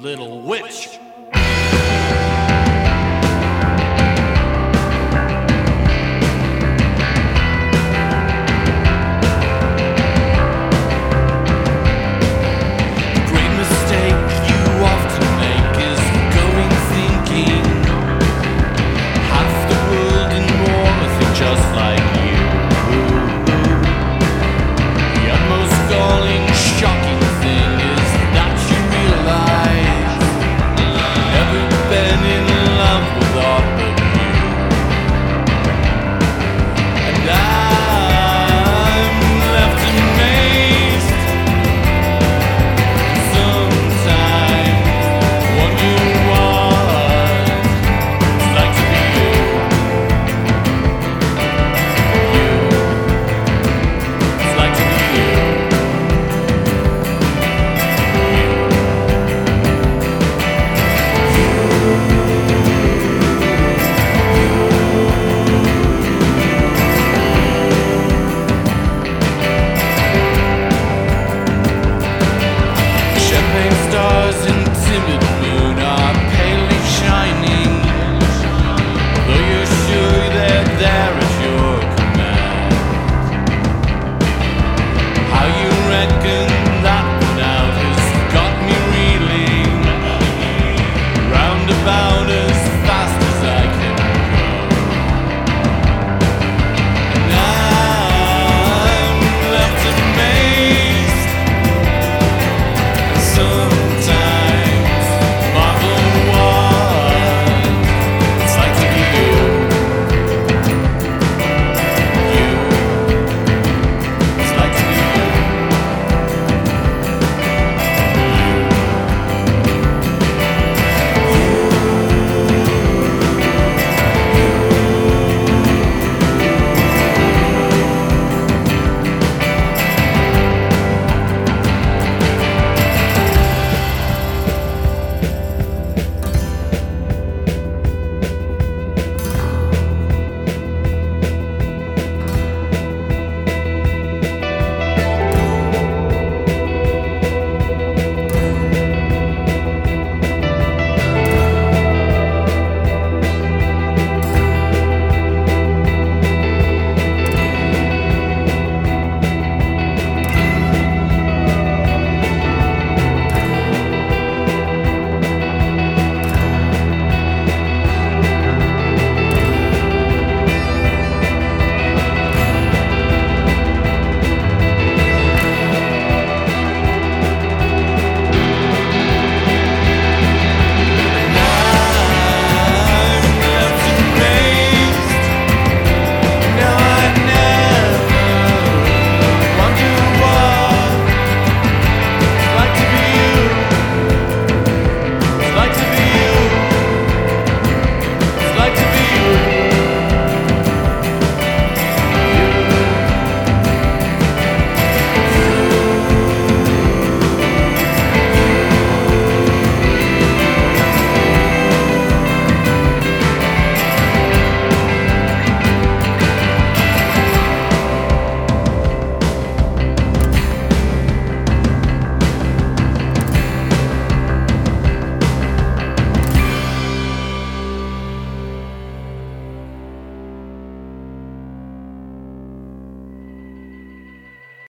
little witch. timid moon